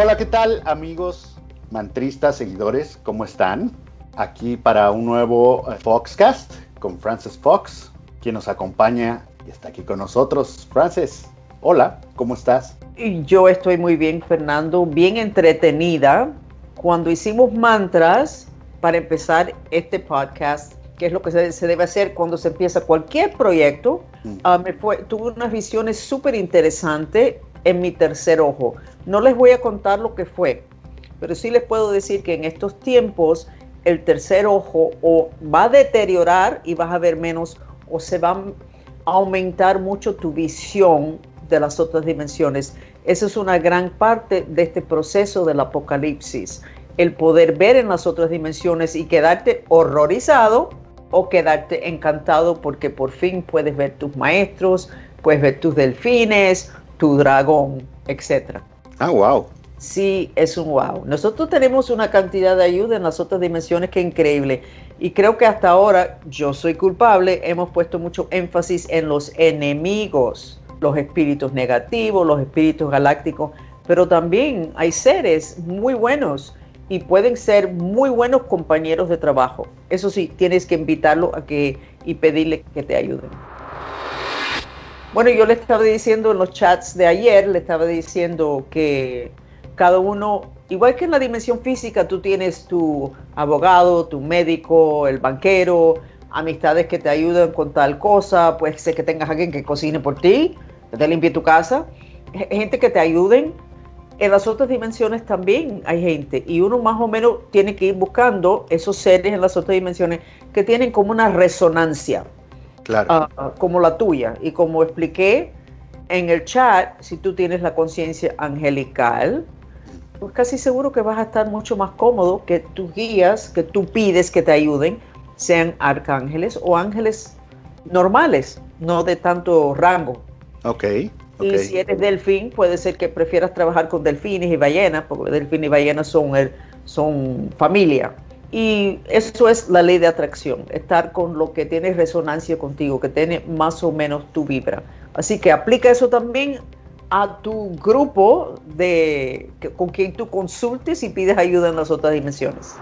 Hola, ¿qué tal amigos mantristas, seguidores? ¿Cómo están? Aquí para un nuevo eh, Foxcast con Francis Fox, quien nos acompaña y está aquí con nosotros. Francis, hola, ¿cómo estás? Yo estoy muy bien, Fernando, bien entretenida. Cuando hicimos mantras para empezar este podcast, que es lo que se, debe hacer cuando se empieza cualquier proyecto, mm. ah, me fue, tuve unas visiones súper interesantes en mi tercer ojo. No les voy a contar lo que fue, pero sí les puedo decir que en estos tiempos el tercer ojo o va a deteriorar y vas a ver menos o se va a aumentar mucho tu visión de las otras dimensiones. Esa es una gran parte de este proceso del apocalipsis, el poder ver en las otras dimensiones y quedarte horrorizado o quedarte encantado porque por fin puedes ver tus maestros, puedes ver tus delfines, tu dragón, etc. Ah, wow. Sí, es un wow. Nosotros tenemos una cantidad de ayuda en las otras dimensiones que es increíble. Y creo que hasta ahora, yo soy culpable, hemos puesto mucho énfasis en los enemigos, los espíritus negativos, los espíritus galácticos, pero también hay seres muy buenos y pueden ser muy buenos compañeros de trabajo. Eso sí, tienes que invitarlo a que y pedirle que te ayuden. Bueno, yo le estaba diciendo en los chats de ayer, le estaba diciendo que cada uno, igual que en la dimensión física, tú tienes tu abogado, tu médico, el banquero, amistades que te ayudan con tal cosa, puede ser que tengas alguien que cocine por ti, que te limpie tu casa, gente que te ayuden. En las otras dimensiones también hay gente y uno más o menos tiene que ir buscando esos seres en las otras dimensiones que tienen como una resonancia claro. como la tuya. Y como expliqué en el chat, si tú tienes la conciencia angelical, pues casi seguro que vas a estar mucho más cómodo que tus guías, que tú pides que te ayuden, sean arcángeles o ángeles normales, no de tanto rango. Ok. Y si eres delfín, puede ser que prefieras trabajar con delfines y ballenas, porque delfines y ballenas son, el, son familia. Y eso es la ley de atracción, estar con lo que tiene resonancia contigo, que tiene más o menos tu vibra. Así que aplica eso también a tu grupo de con quien tú consultes y pides ayuda en las otras dimensiones.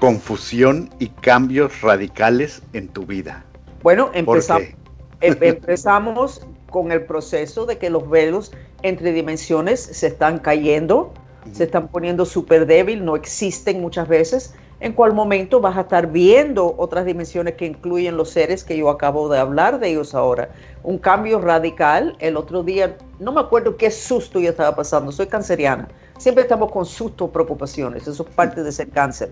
Confusión y cambios radicales en tu vida. Bueno, empezamos, em, empezamos con el proceso de que los velos entre dimensiones se están cayendo se están poniendo súper débil, no existen muchas veces. En cuál momento vas a estar viendo otras dimensiones que incluyen los seres que yo acabo de hablar de ellos ahora. Un cambio radical. El otro día, no me acuerdo qué susto yo estaba pasando, soy canceriana. Siempre estamos con susto, preocupaciones, eso es parte de ser cáncer.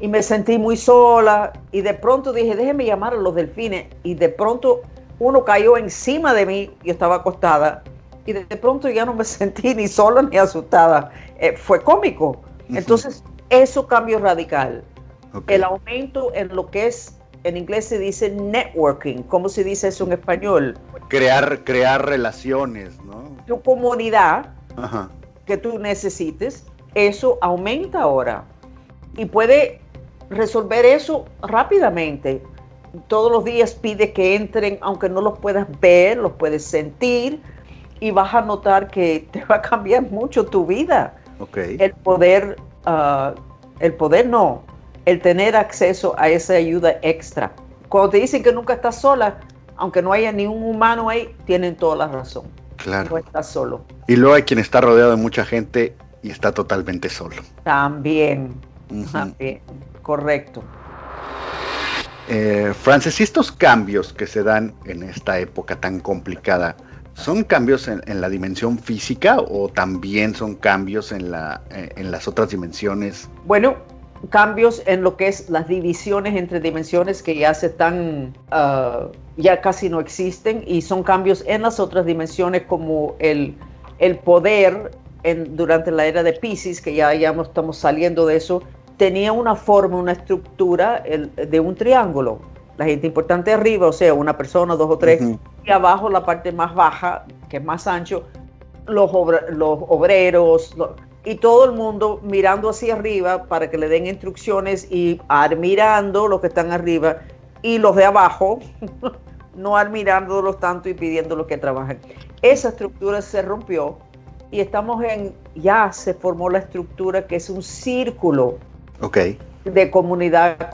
Y me sentí muy sola y de pronto dije, déjeme llamar a los delfines. Y de pronto uno cayó encima de mí, yo estaba acostada y de pronto ya no me sentí ni sola ni asustada. Eh, fue cómico. Entonces, eso cambió radical. El aumento en lo que es, en inglés se dice networking. ¿Cómo se dice eso en español? Crear, crear relaciones, ¿no? Tu comunidad que tú necesites, eso aumenta ahora. Y puede resolver eso rápidamente. Todos los días pide que entren, aunque no los puedas ver, los puedes sentir, y vas a notar que te va a cambiar mucho tu vida. Okay. El poder, ah, el poder no, el tener acceso a esa ayuda extra. Cuando te dicen que nunca estás sola, aunque no haya ni un humano ahí, tienen toda la razón. Claro. No estás solo. Y luego hay quien está rodeado de mucha gente y está totalmente solo. También, también, correcto. Eh, Francis, ¿y estos cambios que se dan en esta época tan complicada, ¿Son cambios en, la dimensión física o también son cambios en, la, eh, en las otras dimensiones? Bueno, cambios en lo que es las divisiones entre dimensiones que ya se están, ah, ya casi no existen y son cambios en las otras dimensiones como el, el poder en, durante la era de Pisces, que ya, ya estamos saliendo de eso, tenía una forma, una estructura de un triángulo. La gente importante arriba, o sea, una persona, dos o tres, abajo la parte más baja, que es más ancho, los, los obreros y todo el mundo mirando hacia arriba para que le den instrucciones y admirando los que están arriba y los de abajo no admirándolos tanto y pidiendo los que trabajen. Esa estructura se rompió y estamos en, ya se formó la estructura que es un círculo okay. De comunidad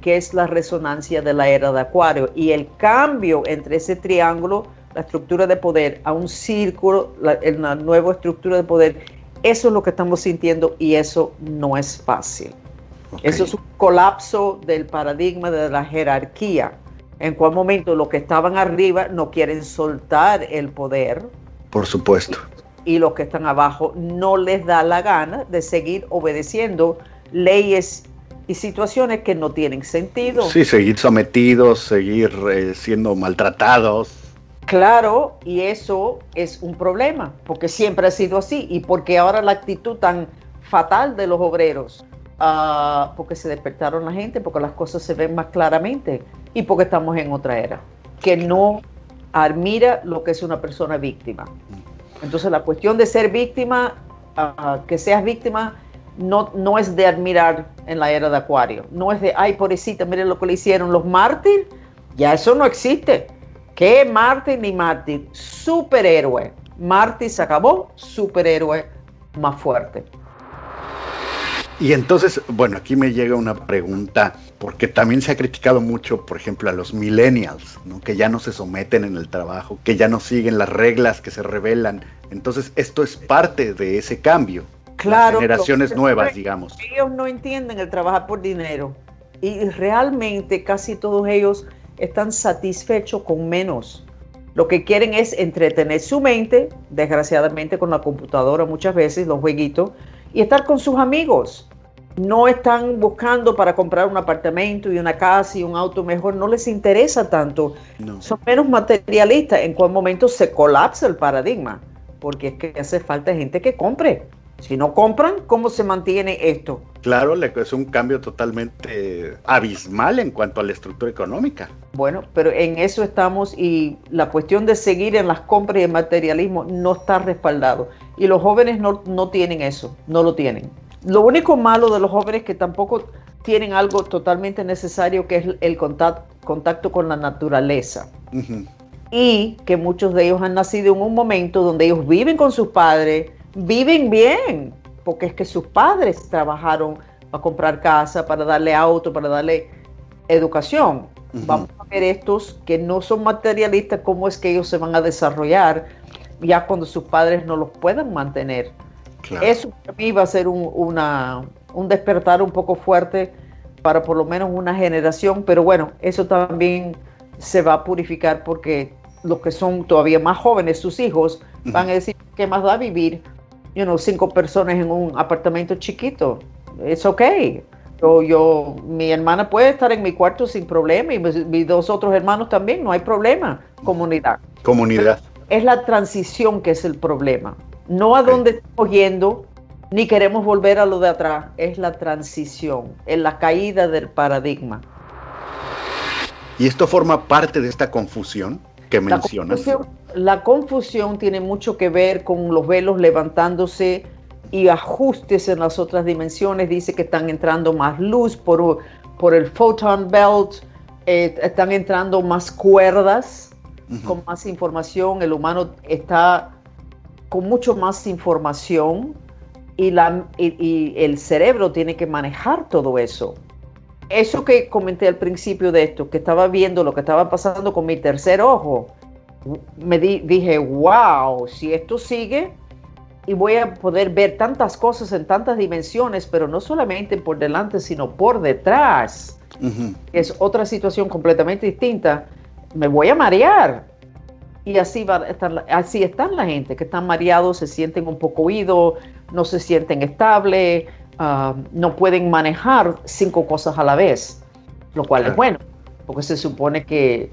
que es la resonancia de la era de Acuario. Y el cambio entre ese triángulo, la estructura de poder, a un círculo, la, la nueva estructura de poder, eso es lo que estamos sintiendo y eso no es fácil. Okay. Eso es un colapso del paradigma de la jerarquía. En cual momento los que estaban arriba no quieren soltar el poder. Por supuesto. Y, y los que están abajo no les da la gana de seguir obedeciendo leyes y situaciones que no tienen sentido. Sí, seguir sometidos, seguir eh, siendo maltratados. Claro, y eso es un problema, porque siempre ha sido así y porque ahora la actitud tan fatal de los obreros, uh, porque se despertaron la gente, porque las cosas se ven más claramente y porque estamos en otra era, que no admira lo que es una persona víctima. Entonces la cuestión de ser víctima, uh, que seas víctima, no, no es de admirar en la era de Acuario. No es de, ay, pobrecita, miren lo que le hicieron los mártires. Ya eso no existe. ¿Qué mártir ni mártir? Superhéroe. Mártir se acabó, superhéroe más fuerte. Y entonces, bueno, aquí me llega una pregunta, porque también se ha criticado mucho, por ejemplo, a los millennials, ¿no? que ya no se someten en el trabajo, que ya no siguen las reglas, que se revelan. Entonces, esto es parte de ese cambio. Claro. Las generaciones nuevas, digamos. Ellos no entienden el trabajar por dinero. Y realmente casi todos ellos están satisfechos con menos. Lo que quieren es entretener su mente, desgraciadamente con la computadora muchas veces, los jueguitos, y estar con sus amigos. No están buscando para comprar un apartamento y una casa y un auto mejor, no les interesa tanto. No. Son menos materialistas. En cuál momento se colapsa el paradigma, porque es que hace falta gente que compre. Si no compran, ¿cómo se mantiene esto? Claro, es un cambio totalmente abismal en cuanto a la estructura económica. Bueno, pero en eso estamos y la cuestión de seguir en las compras y el materialismo no está respaldado. Y los jóvenes no, no tienen eso, no lo tienen. Lo único malo de los jóvenes es que tampoco tienen algo totalmente necesario que es el contacto, contacto con la naturaleza. Uh -huh. Y que muchos de ellos han nacido en un momento donde ellos viven con sus padres, viven bien, porque es que sus padres trabajaron para comprar casa, para darle auto, para darle educación. Uh -huh. Vamos a ver estos que no son materialistas, cómo es que ellos se van a desarrollar ya cuando sus padres no los puedan mantener. Claro. Eso para mí va a ser un, una, un despertar un poco fuerte para por lo menos una generación, pero bueno, eso también se va a purificar porque los que son todavía más jóvenes, sus hijos, van a decir, ¿qué más da vivir? You know, cinco personas en un apartamento chiquito. Es ok. Yo, yo, mi hermana puede estar en mi cuarto sin problema y mis, mis dos otros hermanos también, no hay problema. Comunidad. Comunidad. Es la transición que es el problema. No a okay. dónde estamos yendo, ni queremos volver a lo de atrás. Es la transición, es la caída del paradigma. ¿Y esto forma parte de esta confusión que mencionas? La confusión, la confusión tiene mucho que ver con los velos levantándose y ajustes en las otras dimensiones. Dice que están entrando más luz por, por el photon belt, eh, están entrando más cuerdas uh -huh. con más información. El humano está con mucho más información y, la, y, y el cerebro tiene que manejar todo eso eso que comenté al principio de esto, que estaba viendo lo que estaba pasando con mi tercer ojo, me di, dije, wow, si esto sigue y voy a poder ver tantas cosas en tantas dimensiones, pero no solamente por delante, sino por detrás, uh -huh. es otra situación completamente distinta, me voy a marear. Y así, va a estar, así están la gente, que están mareados, se sienten un poco oídos, no se sienten estables, uh, no pueden manejar cinco cosas a la vez, lo cual claro. es bueno, porque se supone que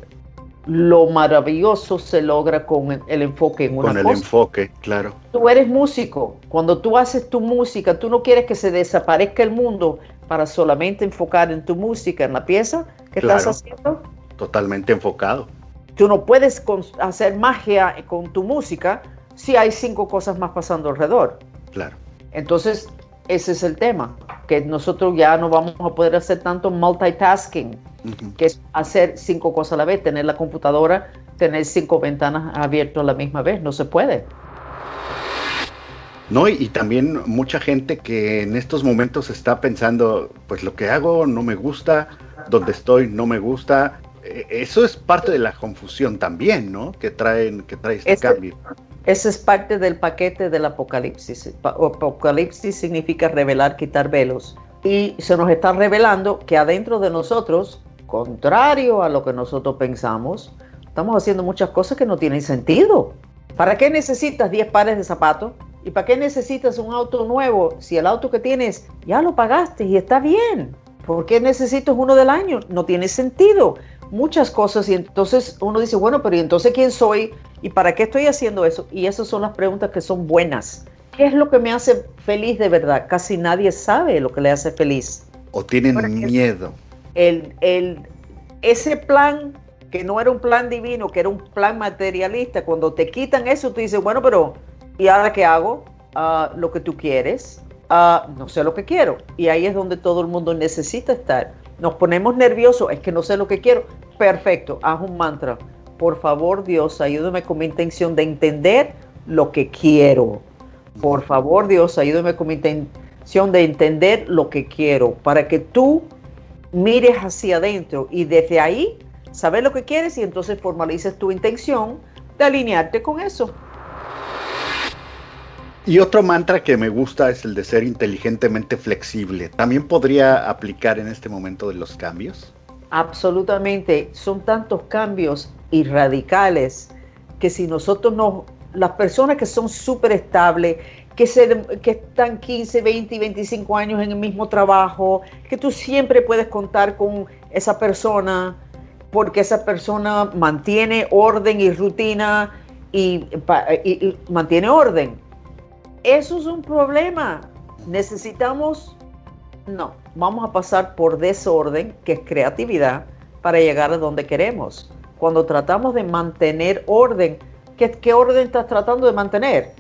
lo maravilloso se logra con el enfoque en una con el cosa. enfoque, claro. Tú eres músico, cuando tú haces tu música, tú no quieres que se desaparezca el mundo para solamente enfocar en tu música, en la pieza que claro. estás haciendo. Totalmente enfocado. Tú no puedes hacer magia con tu música si hay cinco cosas más pasando alrededor. Claro. Entonces, ese es el tema, que nosotros ya no vamos a poder hacer tanto multitasking, uh -huh. que es hacer cinco cosas a la vez, tener la computadora, tener cinco ventanas abiertas a la misma vez, no se puede. No, y, también mucha gente que en estos momentos está pensando, pues lo que hago no me gusta, donde estoy no me gusta. E, eso es parte de la confusión también, ¿no? Que traen, que trae este, este cambio. Eso es parte del paquete del apocalipsis. Apocalipsis significa revelar, quitar velos. Y se nos está revelando que adentro de nosotros, contrario a lo que nosotros pensamos, estamos haciendo muchas cosas que no tienen sentido. ¿Para qué necesitas 10 pares de zapatos? ¿Y para qué necesitas un auto nuevo si el auto que tienes ya lo pagaste y está bien? ¿Por qué necesitas uno del año? No tiene sentido. Muchas cosas y entonces uno dice, bueno, pero ¿y entonces quién soy? ¿Y para qué estoy haciendo eso? Y esas son las preguntas que son buenas. ¿Qué es lo que me hace feliz de verdad? Casi nadie sabe lo que le hace feliz. O tienen miedo. El, el, ese plan que no era un plan divino, que era un plan materialista, cuando te quitan eso, tú dices, bueno, pero ¿Y ahora qué hago? Ah, lo que tú quieres. Ah, no sé lo que quiero. Y ahí es donde todo el mundo necesita estar. Nos ponemos nerviosos, es que no sé lo que quiero. Perfecto, haz un mantra. Por favor, Dios, ayúdame con mi intención de entender lo que quiero. Por favor, Dios, ayúdame con mi intención de entender lo que quiero. Para que tú mires hacia adentro y desde ahí saber lo que quieres y entonces formalices tu intención de alinearte con eso. Y otro mantra que me gusta es el de ser inteligentemente flexible. ¿También podría aplicar en este momento de los cambios? Absolutamente. Son tantos cambios y radicales que si nosotros no, las personas que son súper estables, que, se, que están 15, 20 y 25 años en el mismo trabajo, que tú siempre puedes contar con esa persona porque esa persona mantiene orden y rutina y mantiene orden eso es un problema. Necesitamos, no, vamos a pasar por desorden, que es creatividad, para llegar a donde queremos. Cuando tratamos de mantener orden, ¿qué, qué orden estás tratando de mantener?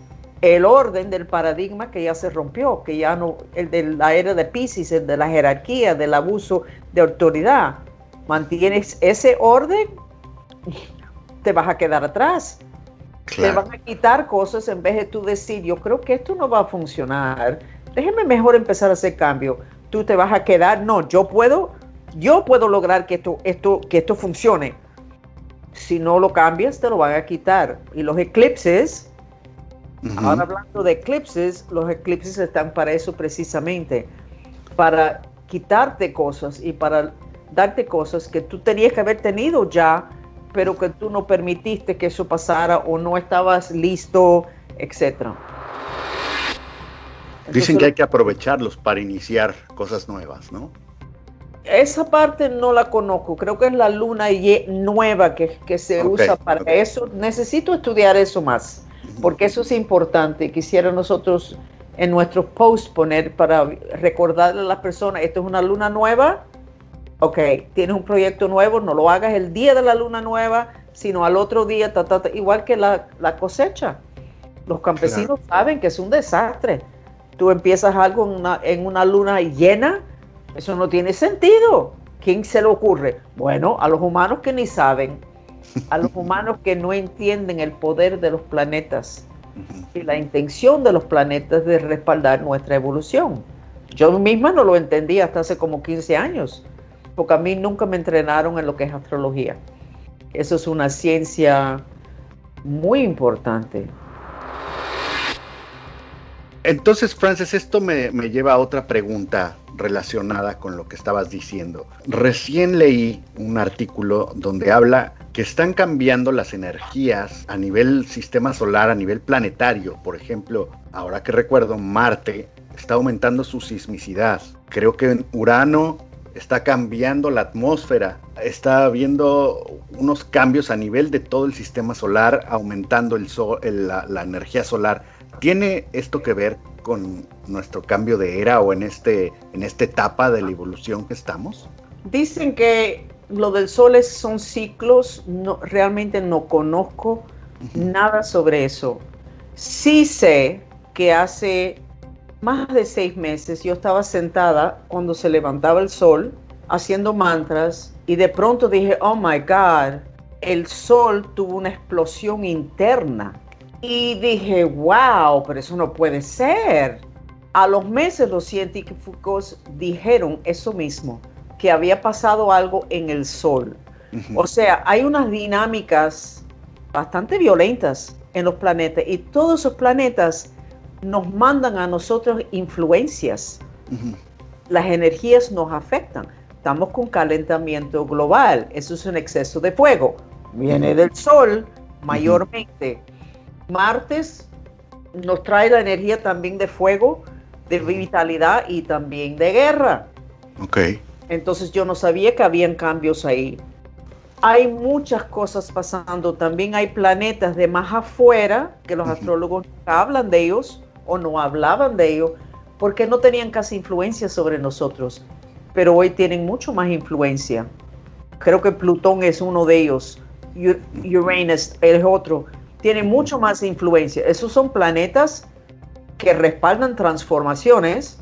El orden del paradigma que ya se rompió, que ya no, el de la era de Pisces, el de la jerarquía, del abuso de autoridad. Mantienes ese orden, te vas a quedar atrás te van a quitar cosas en vez de tú decir, yo creo que esto no va a funcionar, déjeme mejor empezar a hacer cambio. Tú te vas a quedar, no, yo puedo, yo puedo lograr que esto, esto, que esto funcione. Si no lo cambias, te lo van a quitar. Y los eclipses, ahora hablando de eclipses, los eclipses están para eso precisamente, para quitarte cosas y para darte cosas que tú tenías que haber tenido ya pero que tú no permitiste que eso pasara o no estabas listo, etc. Dicen que hay que aprovecharlos para iniciar cosas nuevas, ¿no? Esa parte no la conozco, creo que es la luna nueva que, que se usa para eso. Necesito estudiar eso más, porque eso es importante. Quisiera nosotros en nuestros posts poner para recordarle a las personas, esto es una luna nueva, ok, tienes un proyecto nuevo, no lo hagas el día de la luna nueva, sino al otro día, igual que la, cosecha. Los campesinos saben que es un desastre. Tú empiezas algo en una, en una luna llena, eso no tiene sentido. ¿Quién se le ocurre? Bueno, a los humanos que ni saben, a los humanos que no entienden el poder de los planetas y la intención de los planetas de respaldar nuestra evolución. Yo misma no lo entendí hasta hace como 15 años porque a mí nunca me entrenaron en lo que es astrología. Eso es una ciencia muy importante. Entonces, Frances, esto me, lleva a otra pregunta relacionada con lo que estabas diciendo. Recién leí un artículo donde habla que están cambiando las energías a nivel sistema solar, a nivel planetario. Por ejemplo, ahora que recuerdo, Marte está aumentando su sismicidad. Creo que en Urano está cambiando la atmósfera, está habiendo unos cambios a nivel de todo el sistema solar, aumentando el sol, la, energía solar. ¿Tiene esto que ver con nuestro cambio de era o en, este, en esta etapa de la evolución que estamos? Dicen que lo del sol son ciclos, no, realmente no conozco nada sobre eso. Sí sé que hace más de seis meses yo estaba sentada cuando se levantaba el sol haciendo mantras y de pronto dije, oh my God, el sol tuvo una explosión interna Y dije, wow, pero eso no puede ser. A los meses los científicos dijeron eso mismo, que había pasado algo en el Sol. O sea, hay unas dinámicas bastante violentas en los planetas y todos esos planetas nos mandan a nosotros influencias. Las energías nos afectan. Estamos con calentamiento global. Eso es un exceso de fuego. Viene del Sol mayormente. Martes nos trae la energía también de fuego, de vitalidad y también de guerra. Ok. Entonces yo no sabía que habían cambios ahí. Hay muchas cosas pasando. También hay planetas de más afuera que los astrólogos hablan de ellos o no hablaban de ellos porque no tenían casi influencia sobre nosotros. Pero hoy tienen mucho más influencia. Creo que Plutón es uno de ellos. Uranus es otro tiene mucho más influencia. Esos son planetas que respaldan transformaciones.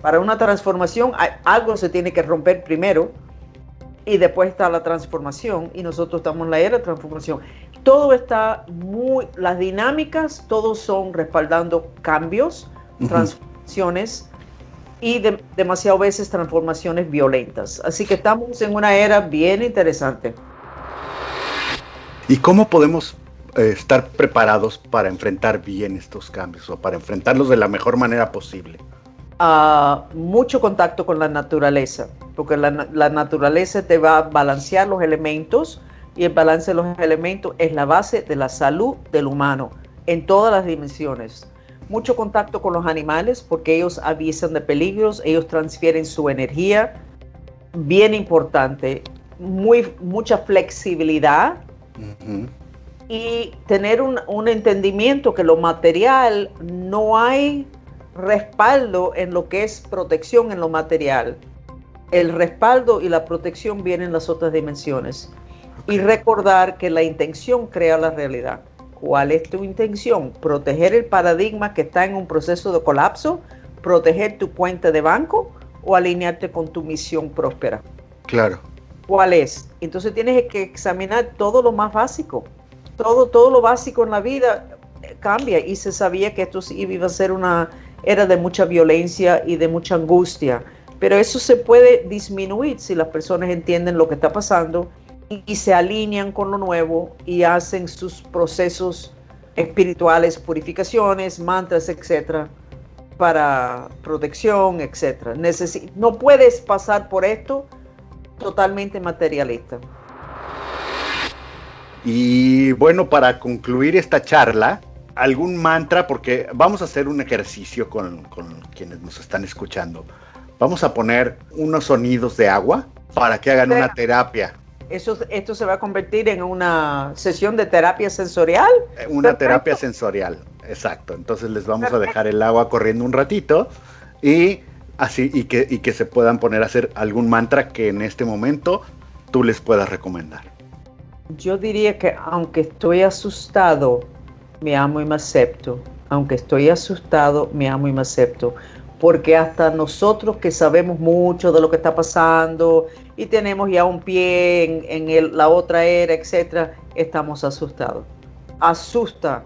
Para una transformación algo se tiene que romper primero y después está la transformación y nosotros estamos en la era de transformación. Todo está muy, las dinámicas, todos son respaldando cambios, transformaciones y demasiado veces transformaciones violentas. Así que estamos en una era bien interesante. ¿Y cómo podemos eh, estar preparados para enfrentar bien estos cambios o para enfrentarlos de la mejor manera posible? Uh, mucho contacto con la naturaleza, porque la, naturaleza te va a balancear los elementos y el balance de los elementos es la base de la salud del humano en todas las dimensiones. Mucho contacto con los animales porque ellos avisan de peligros, ellos transfieren su energía, bien importante, muy, mucha flexibilidad y tener un, entendimiento que lo material no hay respaldo en lo que es protección en lo material. El respaldo y la protección vienen en las otras dimensiones. Y recordar que la intención crea la realidad. ¿Cuál es tu intención? ¿Proteger el paradigma que está en un proceso de colapso? ¿Proteger tu cuenta de banco? ¿O alinearte con tu misión próspera? Claro. ¿Cuál es? Entonces tienes que examinar todo lo más básico todo, todo lo básico en la vida cambia y se sabía que esto iba a ser una era de mucha violencia y de mucha angustia. Pero eso se puede disminuir si las personas entienden lo que está pasando y, se alinean con lo nuevo y hacen sus procesos espirituales, purificaciones, mantras, etcétera, para protección, etcétera. no puedes pasar por esto totalmente materialista. Y bueno, para concluir esta charla, algún mantra, porque vamos a hacer un ejercicio con, quienes nos están escuchando. Vamos a poner unos sonidos de agua para que hagan una terapia. Eso, ¿Esto se va a convertir en una sesión de terapia sensorial? Eh, una terapia sensorial, exacto. Entonces les vamos a dejar el agua corriendo un ratito y así y que, y que se puedan poner a hacer algún mantra que en este momento tú les puedas recomendar. Yo diría que aunque estoy asustado, me amo y me acepto. Aunque estoy asustado, me amo y me acepto. Porque hasta nosotros que sabemos mucho de lo que está pasando y tenemos ya un pie en, la otra era, etcétera, estamos asustados. Asusta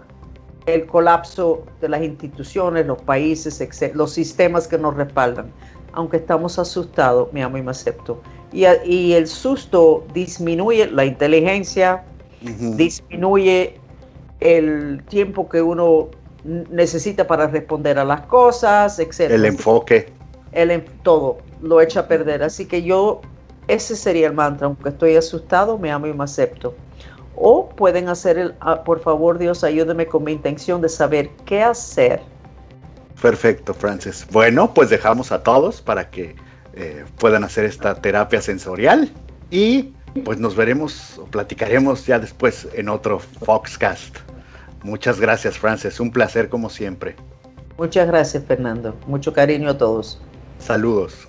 el colapso de las instituciones, los países, los sistemas que nos respaldan. Aunque estamos asustados, me amo y me acepto y, el susto disminuye la inteligencia, disminuye el tiempo que uno necesita para responder a las cosas, etc. El enfoque. El, todo lo echa a perder. Así que yo, ese sería el mantra, aunque estoy asustado, me amo y me acepto. O pueden hacer el, ah, por favor Dios, ayúdeme con mi intención de saber qué hacer. Perfecto, Francis. Bueno, pues dejamos a todos para que eh, puedan hacer esta terapia sensorial. Y pues nos veremos o platicaremos ya después en otro Foxcast. Muchas gracias, Frances. Un placer como siempre. Muchas gracias, Fernando. Mucho cariño a todos. Saludos.